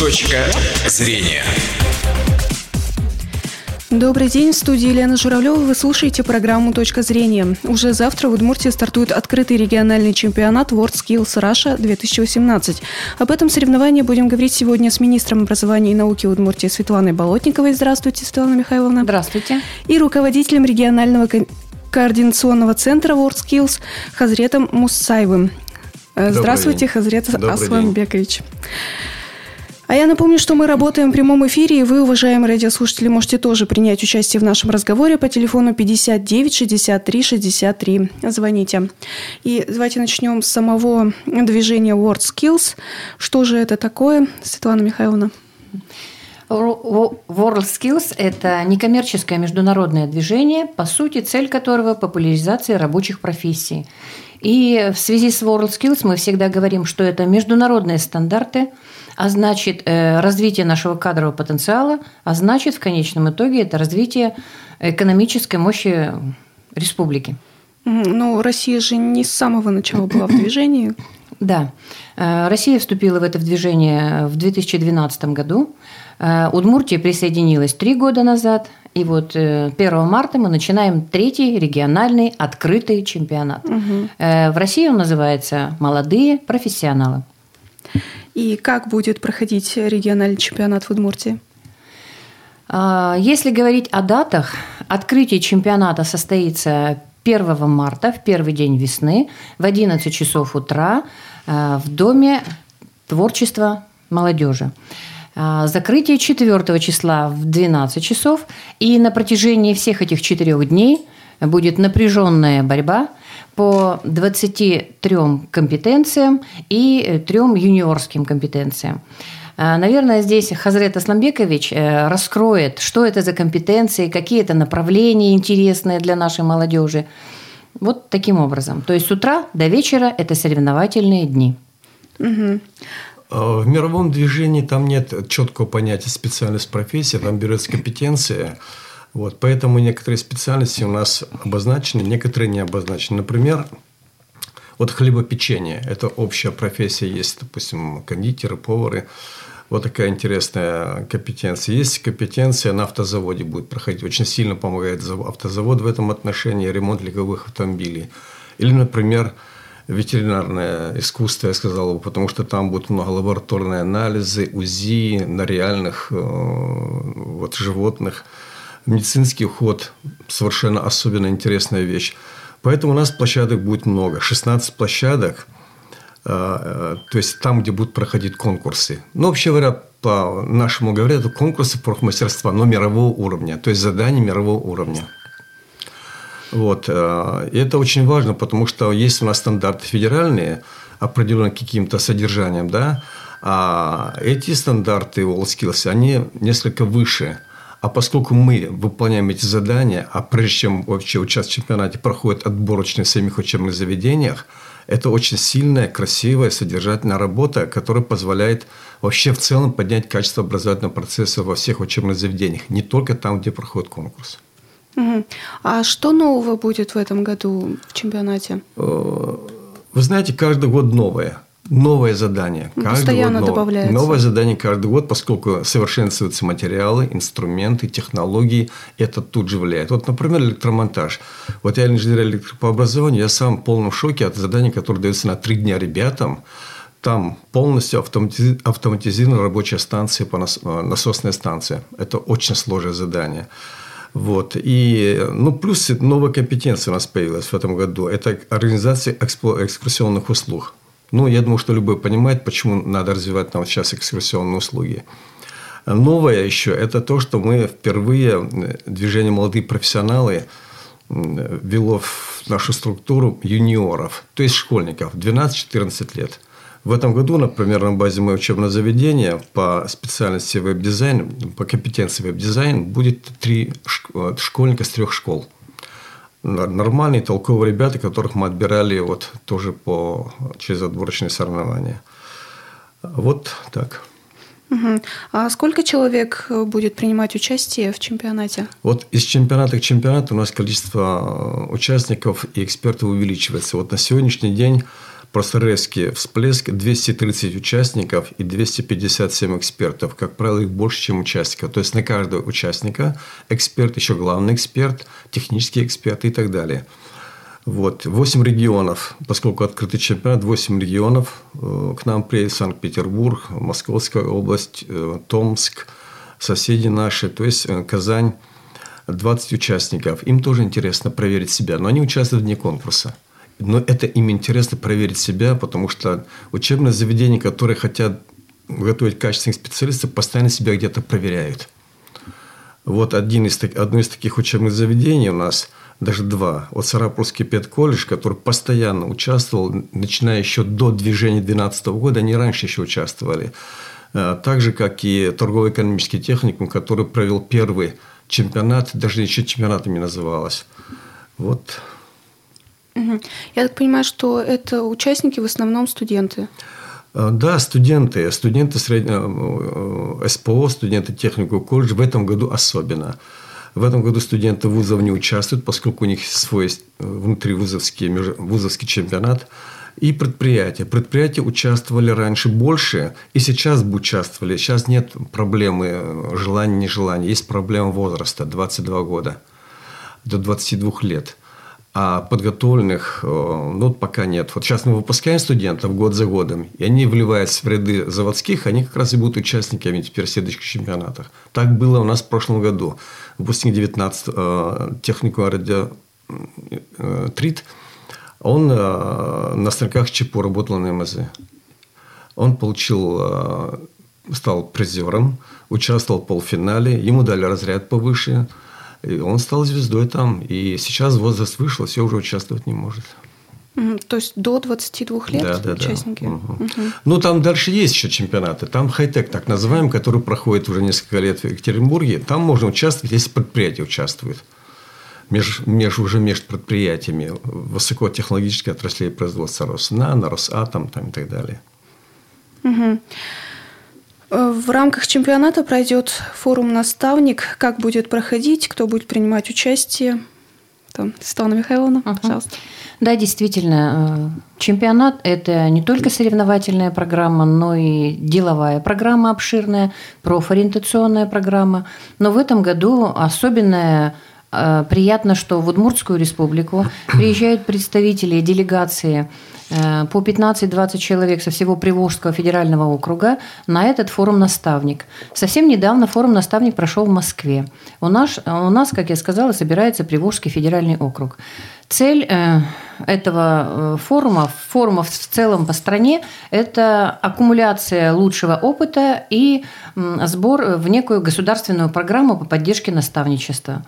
Точка зрения. Добрый день, в студии Елена Журавлева. Вы слушаете программу «Точка зрения». Уже завтра в Удмуртии стартует открытый региональный чемпионат World Skills Russia 2018. Об этом соревновании будем говорить сегодня с министром образования и науки Удмуртии Светланой Болотниковой. Здравствуйте, Светлана Михайловна. Здравствуйте. И руководителем регионального координационного центра World Skills Хазретом Мусаевым. Э, здравствуйте, Хазрет Асламбекович. А я напомню, что мы работаем в прямом эфире, и вы, уважаемые радиослушатели, можете тоже принять участие в нашем разговоре по телефону 59 63 63. Звоните. И давайте начнем с самого движения World Skills. Что же это такое, Светлана Михайловна? World Skills – это некоммерческое международное движение, по сути, цель которого – популяризация рабочих профессий. И в связи с World Skills мы всегда говорим, что это международные стандарты – а значит э, развитие нашего кадрового потенциала, а значит в конечном итоге это развитие экономической мощи республики. Ну, Россия же не с самого начала была в движении. Да. Э, Россия вступила в это движение в 2012 году. Э, Удмуртия присоединилась три года назад. И вот 1 марта мы начинаем третий региональный открытый чемпионат. Угу. В России он называется «Молодые профессионалы». И как будет проходить региональный чемпионат в Удмуртии? Если говорить о датах, открытие чемпионата состоится 1 марта, в первый день весны, в 11 часов утра а, в Доме творчества молодежи. А, закрытие 4 числа в 12 часов. И на протяжении всех этих четырех дней будет напряженная борьба – по 23 компетенциям и э, трем юниорским компетенциям. А, наверное, здесь Хазрет Асламбекович э, раскроет, что это за компетенции, какие это направления интересные для нашей молодежи. Вот таким образом. То есть с утра до вечера это соревновательные дни. Угу. В мировом движении там нет четкого понятия специальность профессии, там берется компетенция. Вот, поэтому некоторые специальности у нас обозначены, некоторые не обозначены. Например, вот хлебопечение – это общая профессия, есть, допустим, кондитеры, повары. Вот такая интересная компетенция. Есть компетенция на автозаводе будет проходить. Очень сильно помогает автозавод в этом отношении, ремонт легковых автомобилей. Или, например, ветеринарное искусство, я сказал бы, потому что там будут много лабораторные анализы, УЗИ на реальных э, вот, животных – медицинский уход – совершенно особенно интересная вещь. Поэтому у нас площадок будет много. 16 площадок, а, а, то есть там, где будут проходить конкурсы. Ну, вообще говоря, по нашему говоря, это конкурсы профмастерства, но мирового уровня, то есть задания мирового уровня. Вот. А, и это очень важно, потому что есть у нас стандарты федеральные, определенные каким-то содержанием, да, а эти стандарты WorldSkills, они несколько выше – а поскольку мы выполняем эти задания, а прежде чем вообще участвовать в чемпионате проходит отборочные в самих учебных заведениях, это очень сильная, красивая, содержательная работа, которая позволяет вообще в целом поднять качество образовательного процесса во всех учебных заведениях, не только там, где проходит конкурс. Угу. А что нового будет в этом году в чемпионате? Э, вы знаете, каждый год новое новое задание. Каждый Постоянно год новое. добавляется. Новое задание каждый год, поскольку совершенствуются материалы, инструменты, технологии. Это тут же влияет. Вот, например, электромонтаж. Вот я инженер по образованию, я сам в полном шоке от задания, которое дается на три дня ребятам. Там полностью автоматизирована рабочая станция, по насосная станция. Это очень сложное задание. Вот. И, ну, плюс новая компетенция у нас появилась в этом году. Это организация экскурсионных услуг. Ну, я думаю, что любой понимает, почему надо развивать нам сейчас экскурсионные услуги. Новое еще – это то, что мы впервые, э, движение «Молодые профессионалы» вело в нашу структуру юниоров, то есть школьников, 12-14 лет. В этом году, например, на базе моего учебного заведения по специальности веб-дизайн, по компетенции веб-дизайн будет три э, школьника с трех школ – нормальные, толковые ребята, которых мы отбирали вот тоже по, через отборочные соревнования. Вот так. Угу. А сколько человек будет принимать участие в чемпионате? Вот из чемпионата к чемпионату у нас количество участников и экспертов увеличивается. Вот на сегодняшний день просто резкий всплеск, 230 участников и 257 экспертов. Как правило, их больше, чем участников. То есть на каждого участника эксперт, еще главный эксперт, технический эксперт и так далее. Вот. 8 регионов, поскольку открытый чемпионат, 8 регионов. Э, к нам приедет Санкт-Петербург, Московская область, э, Томск, соседи наши, то есть э, Казань. 20 участников. Им тоже интересно проверить себя, но они участвуют вне конкурса. Но это им интересно проверить себя, потому что учебные заведения, которые хотят готовить качественных специалистов, постоянно себя где-то проверяют. Вот один из, одно из таких учебных заведений у нас, даже два. Вот Сарапульский педколледж, который постоянно участвовал, начиная еще до движения 2012 года, они раньше еще участвовали. Э, так же, как и торгово-экономический техникум, который провел первый чемпионат, даже еще чемпионатами называлось. Вот. Я так понимаю, что это участники в основном студенты. А, да, студенты, студенты среднего э, СПО, студенты технику колледжа в этом году особенно. В этом году студенты вузов не участвуют, поскольку у них свой э, внутривузовский вузовский чемпионат. И предприятия. Предприятия участвовали раньше больше, и сейчас бы участвовали. Сейчас нет проблемы э, желания, нежелания. Есть проблема возраста, 22 года до 22 лет. А подготовленных, э, ну, пока нет. Вот сейчас мы выпускаем студентов год за годом, и они вливаются в ряды заводских, они как раз и будут участниками теперь следующих чемпионатах. Так было у нас в прошлом году. Выпускник 19 э, технику радио э, ТРИТ – он э, на станках ЧПУ работал на МЗ. Он получил, стал призером, участвовал в полуфинале, ему дали разряд повыше, и он стал звездой там. И сейчас возраст вышел, все уже участвовать не может. То есть до 22 лет да, да, участники? Да. Угу. Угу. Ну, там дальше есть еще чемпионаты. Там хай-тек, так называемый, который проходит уже несколько лет в Екатеринбурге. Там можно участвовать, если предприятие участвует меж, меж, уже между предприятиями высокотехнологической отрасли производства Роснано, Росатом там, и так далее. Угу. В рамках чемпионата пройдет форум «Наставник». Как будет проходить, кто будет принимать участие? Там, Светлана Михайловна, uh пожалуйста. Да, действительно, э, чемпионат – это не только соревновательная программа, но и деловая программа обширная, профориентационная программа. Но в этом году особенная Э, приятно, что в Удмуртскую республику приезжают представители делегации по 15-20 человек со всего Приволжского федерального округа на этот форум «Наставник». Совсем недавно форум «Наставник» прошел в Москве. У нас, у нас, как я сказала, собирается Приволжский федеральный округ. Цель э, этого форума, форумов в целом по стране, это аккумуляция лучшего опыта и сбор в некую государственную программу по поддержке наставничества.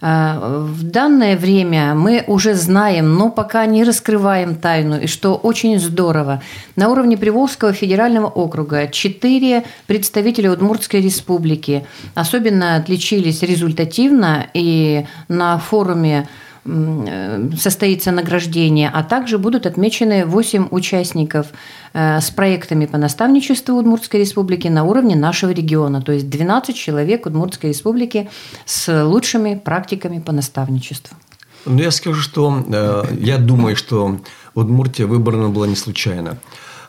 Э, в данное время мы уже знаем, но пока не раскрываем тайну, и что очень здорово. На уровне Приволжского федерального округа четыре представителя Удмуртской республики особенно отличились результативно, и на форуме состоится награждение, а также будут отмечены 8 участников э, с проектами по наставничеству Удмуртской республики на уровне нашего региона. То есть 12 человек Удмуртской республики с лучшими практиками по наставничеству. Ну, я скажу, что э, я думаю, что Удмуртия выбрана была не случайно.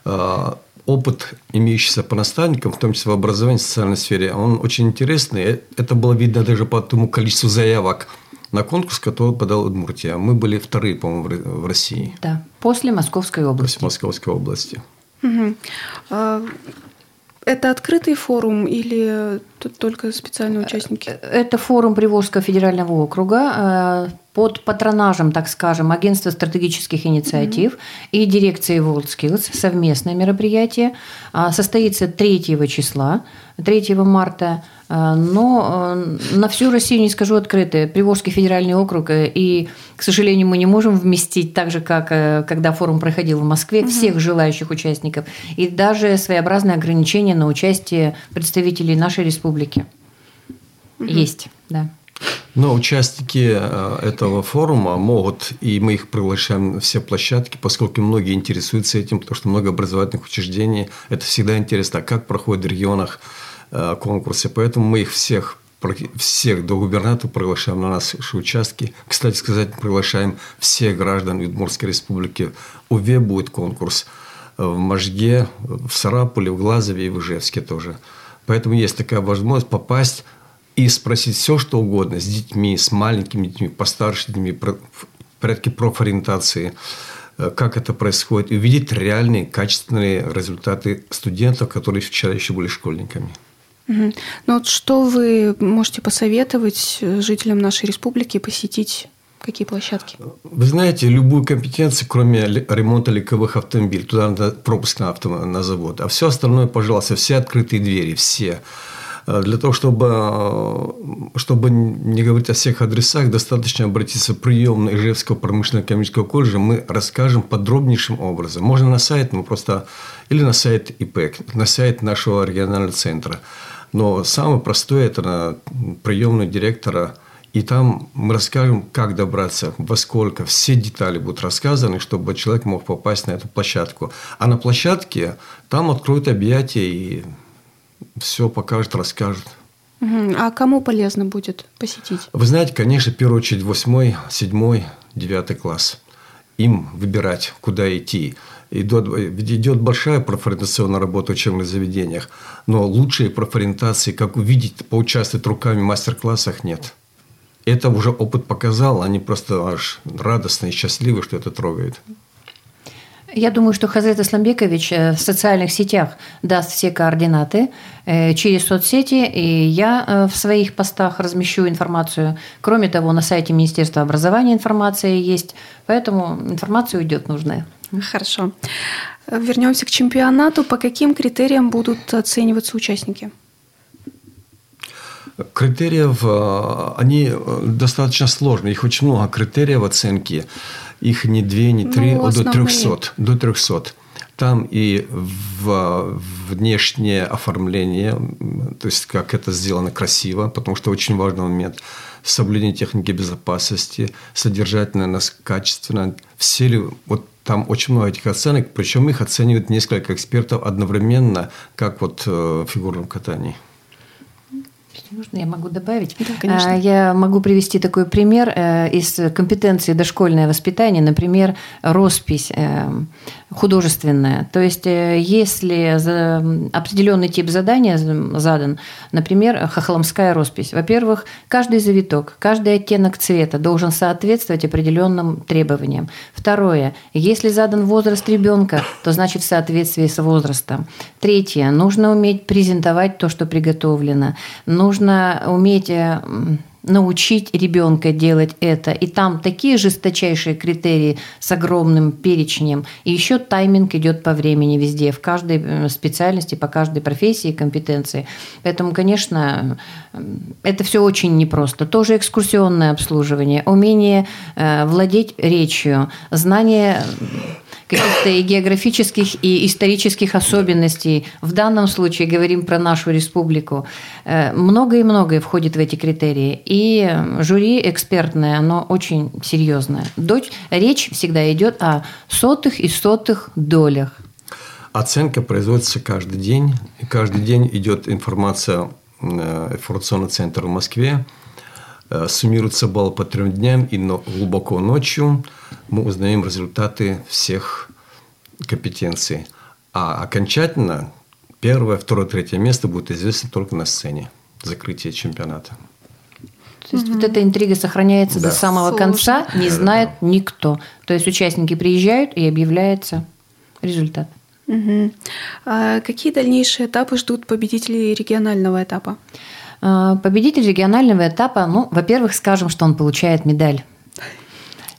Э, опыт, имеющийся по наставникам, в том числе в образовании, в социальной сфере, он очень интересный. Это было видно даже по тому количеству заявок – на конкурс, который подал Удмуртия. Мы были вторые, по-моему, в России. Да, после Московской области. После Московской области. Угу. Это открытый форум или тут только специальные участники? Это форум Приволжского федерального округа э, под патронажем, так скажем, Агентства стратегических инициатив mm-hmm. и дирекции WorldSkills совместное мероприятие. А, состоится 3 числа, 3 марта. А, но э, на всю Россию не скажу открыто. Приволжский федеральный округ, э, и, к сожалению, мы не можем вместить так же, как э, когда форум проходил в Москве, угу. всех желающих участников. И даже своеобразное ограничение на участие представителей нашей республики. Угу. Есть, да. Но участники этого форума могут, и мы их приглашаем на все площадки, поскольку многие интересуются этим, потому что много образовательных учреждений. Это всегда интересно, как проходит в регионах Э, конкурсе. Поэтому мы их всех всех до губернатора приглашаем на наши участки. Кстати сказать, приглашаем всех граждан Удмуртской республики. Уве будет конкурс в Можге, в Сарапуле, в Глазове и в Ижевске тоже. Поэтому есть такая возможность попасть и спросить все, что угодно с детьми, с маленькими детьми, постарше детьми, в порядке профориентации, э, как это происходит, и увидеть реальные, качественные результаты студентов, которые вчера еще были школьниками. Ну вот что вы можете посоветовать жителям нашей республики посетить Какие площадки? Вы знаете, любую компетенцию, кроме ремонта легковых автомобилей, туда надо пропуск на, авто, на завод. А все остальное, пожалуйста, все открытые двери, все. Э, для того, чтобы, э, чтобы не говорить о всех адресах, достаточно обратиться в приемную Ижевского промышленно-экономического колледжа. Мы расскажем подробнейшим образом. Можно на сайт, мы просто... Или на сайт ИПЭК, на сайт нашего регионального центра. Но самое простое – это на приемную директора – и там мы расскажем, как добраться, во сколько. Все детали будут рассказаны, чтобы человек мог попасть на эту площадку. А на площадке там откроют объятия и все покажут, расскажут. А кому полезно будет посетить? Вы знаете, конечно, в первую очередь восьмой, седьмой, девятый класс. Им выбирать, куда идти. Идет, идет большая профориентационная работа в учебных заведениях, но лучшей профориентации, как увидеть, поучаствовать руками в мастер-классах, нет это уже опыт показал, они просто аж радостны и счастливы, что это трогает. Я думаю, что Хазрет Исламбекович э, в социальных сетях даст все координаты э, через соцсети, и я э, в своих постах размещу информацию. Кроме того, на сайте Министерства образования информация есть, поэтому информация уйдет нужная. Хорошо. Вернемся к чемпионату. По каким критериям будут оцениваться участники? Критериев, э, они э, достаточно сложные. Их очень много критериев оценки. Их не две, не три, ну, до трехсот. До трехсот. Там и в внешнее оформление, то есть как это сделано красиво, потому что очень важный момент соблюдение техники безопасности, содержательно, качественно. Все ли, вот там очень много этих оценок, причем их оценивают несколько экспертов одновременно, как вот э, в фигурном катании. Можно я могу добавить? Да, конечно. А, я могу привести такой пример э, из компетенции дошкольное воспитание, например, роспись э, художественная. То есть, э, если определенный тип задания задан, например, хохломская роспись, во-первых, каждый завиток, каждый оттенок цвета должен соответствовать определенным требованиям. Второе, если задан возраст ребенка, то значит в соответствии с возрастом. Третье, нужно уметь презентовать то, что приготовлено. Нужно нужно уметь э, научить ребенка делать это. И там такие жесточайшие критерии с огромным перечнем. И еще тайминг идет по времени везде, в каждой э, специальности, по каждой профессии, компетенции. Поэтому, конечно, э, это все очень непросто. Тоже экскурсионное обслуживание, умение владеть речью, знание каких-то и географических, и исторических особенностей. В данном случае говорим про нашу республику. Э, многое и многое входит в эти критерии. И жюри экспертное, оно очень серьезное. Речь всегда идет о сотых и сотых долях. Оценка производится каждый день. И каждый день идет информация э, информационный центр в Москве. Э, суммируется балл по трем дням, и глубоко ночью мы узнаем результаты всех компетенций. А окончательно первое, второе, третье место будет известно только на сцене закрытия чемпионата. То есть угу. вот эта интрига сохраняется да. до самого Сложно. конца, не знает да. никто. То есть участники приезжают и объявляется результат. Угу. А какие дальнейшие этапы ждут победителей регионального этапа? А, победитель регионального этапа, ну, во-первых, скажем, что он получает медаль.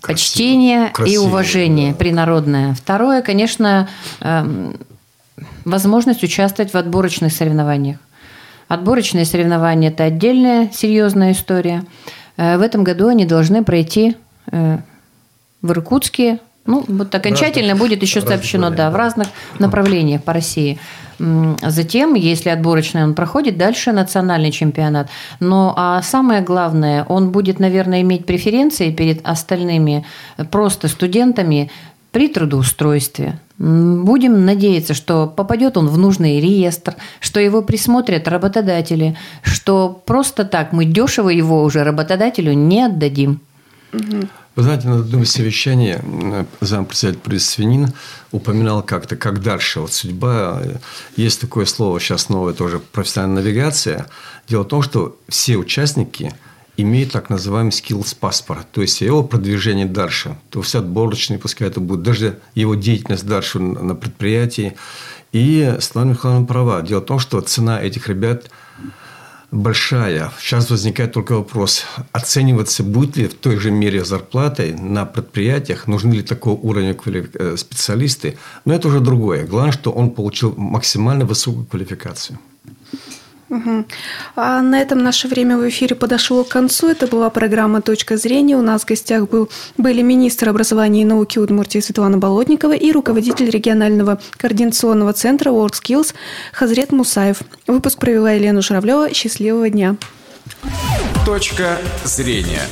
Красиво. Почтение Красиво, и уважение да. принародное. Второе, конечно, эм, возможность участвовать в отборочных соревнованиях. Отборочные соревнования – это отдельная серьезная история. Э, в этом году они должны пройти э, в Иркутске, ну, вот окончательно разных, будет еще сообщено, да, в разных направлениях по России. Затем, если отборочный он проходит, дальше национальный чемпионат. Но а самое главное, он будет, наверное, иметь преференции перед остальными просто студентами при трудоустройстве. Будем надеяться, что попадет он в нужный реестр, что его присмотрят работодатели, что просто так мы дешево его уже работодателю не отдадим. Вы знаете, на одном из совещаний э, зампредседатель пресс Свинин упоминал как-то, как дальше. Вот судьба, есть такое слово сейчас новое тоже, профессиональная навигация. Дело в том, что все участники – имеет так называемый skills паспорт, то есть его продвижение дальше, то есть отборочный, пускай это будет, даже его деятельность дальше на предприятии. И Светлана Михайловна права. Дело в том, что цена этих ребят большая. Сейчас возникает только вопрос, оцениваться будет ли в той же мере зарплатой на предприятиях, нужны ли такого уровня э, специалисты. Но это уже другое. Главное, что он получил максимально высокую квалификацию. Угу. А на этом наше время в эфире подошло к концу. Это была программа «Точка зрения». У нас в гостях был, были министр образования и науки Удмуртии Светлана Болотникова и руководитель регионального координационного центра WorldSkills Хазрет Мусаев. Выпуск провела Елена Журавлева. Счастливого дня. «Точка зрения».